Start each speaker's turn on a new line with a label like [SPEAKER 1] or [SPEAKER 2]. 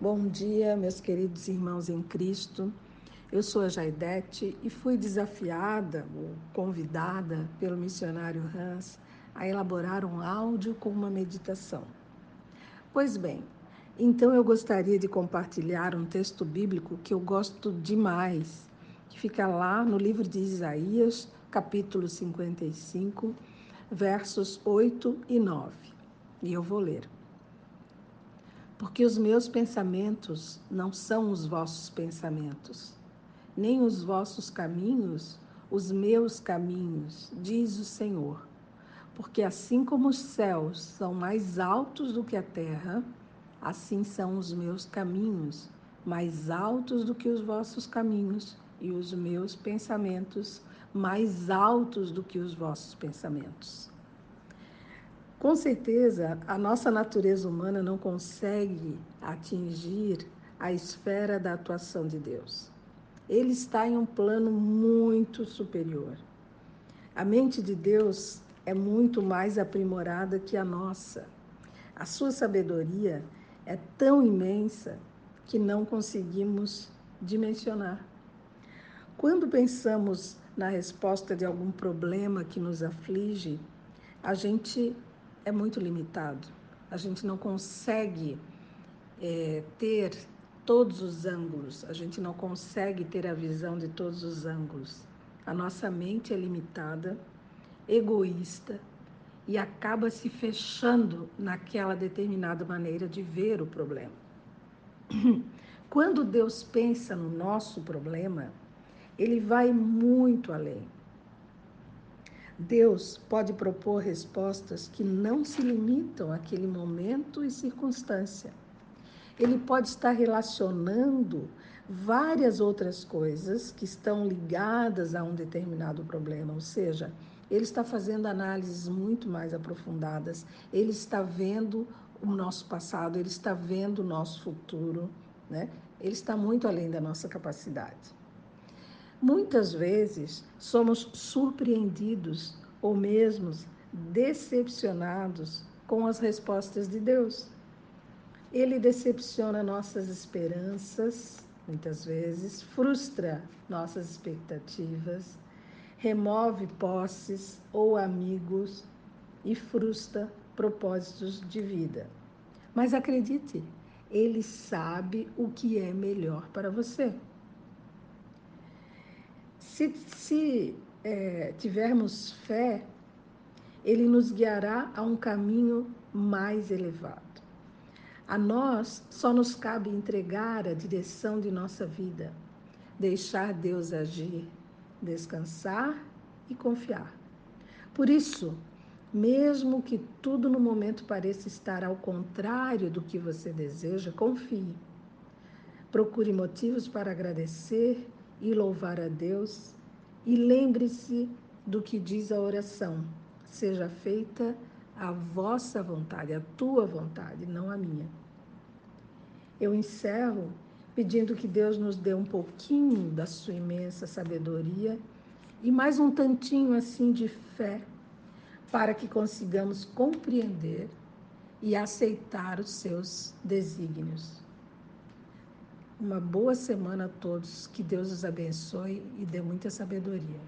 [SPEAKER 1] Bom dia, meus queridos irmãos em Cristo. Eu sou a Jaidete e fui desafiada ou convidada pelo missionário Hans a elaborar um áudio com uma meditação. Pois bem, então eu gostaria de compartilhar um texto bíblico que eu gosto demais, que fica lá no livro de Isaías, capítulo 55, versos 8 e 9. E eu vou ler porque os meus pensamentos não são os vossos pensamentos, nem os vossos caminhos os meus caminhos, diz o Senhor. Porque assim como os céus são mais altos do que a terra, assim são os meus caminhos mais altos do que os vossos caminhos, e os meus pensamentos mais altos do que os vossos pensamentos. Com certeza, a nossa natureza humana não consegue atingir a esfera da atuação de Deus. Ele está em um plano muito superior. A mente de Deus é muito mais aprimorada que a nossa. A sua sabedoria é tão imensa que não conseguimos dimensionar. Quando pensamos na resposta de algum problema que nos aflige, a gente é muito limitado. A gente não consegue é, ter todos os ângulos, a gente não consegue ter a visão de todos os ângulos. A nossa mente é limitada, egoísta e acaba se fechando naquela determinada maneira de ver o problema. Quando Deus pensa no nosso problema, ele vai muito além. Deus pode propor respostas que não se limitam àquele momento e circunstância. Ele pode estar relacionando várias outras coisas que estão ligadas a um determinado problema, ou seja, ele está fazendo análises muito mais aprofundadas, ele está vendo o nosso passado, ele está vendo o nosso futuro, né? Ele está muito além da nossa capacidade. Muitas vezes somos surpreendidos ou mesmo decepcionados com as respostas de Deus. Ele decepciona nossas esperanças, muitas vezes, frustra nossas expectativas, remove posses ou amigos e frustra propósitos de vida. Mas acredite, ele sabe o que é melhor para você. Se, se é, tivermos fé, ele nos guiará a um caminho mais elevado. A nós só nos cabe entregar a direção de nossa vida, deixar Deus agir, descansar e confiar. Por isso, mesmo que tudo no momento pareça estar ao contrário do que você deseja, confie. Procure motivos para agradecer e louvar a Deus. E lembre-se do que diz a oração: seja feita a vossa vontade, a tua vontade, não a minha. Eu encerro pedindo que Deus nos dê um pouquinho da sua imensa sabedoria e mais um tantinho assim de fé para que consigamos compreender e aceitar os seus desígnios. Uma boa semana a todos. Que Deus os abençoe e dê muita sabedoria.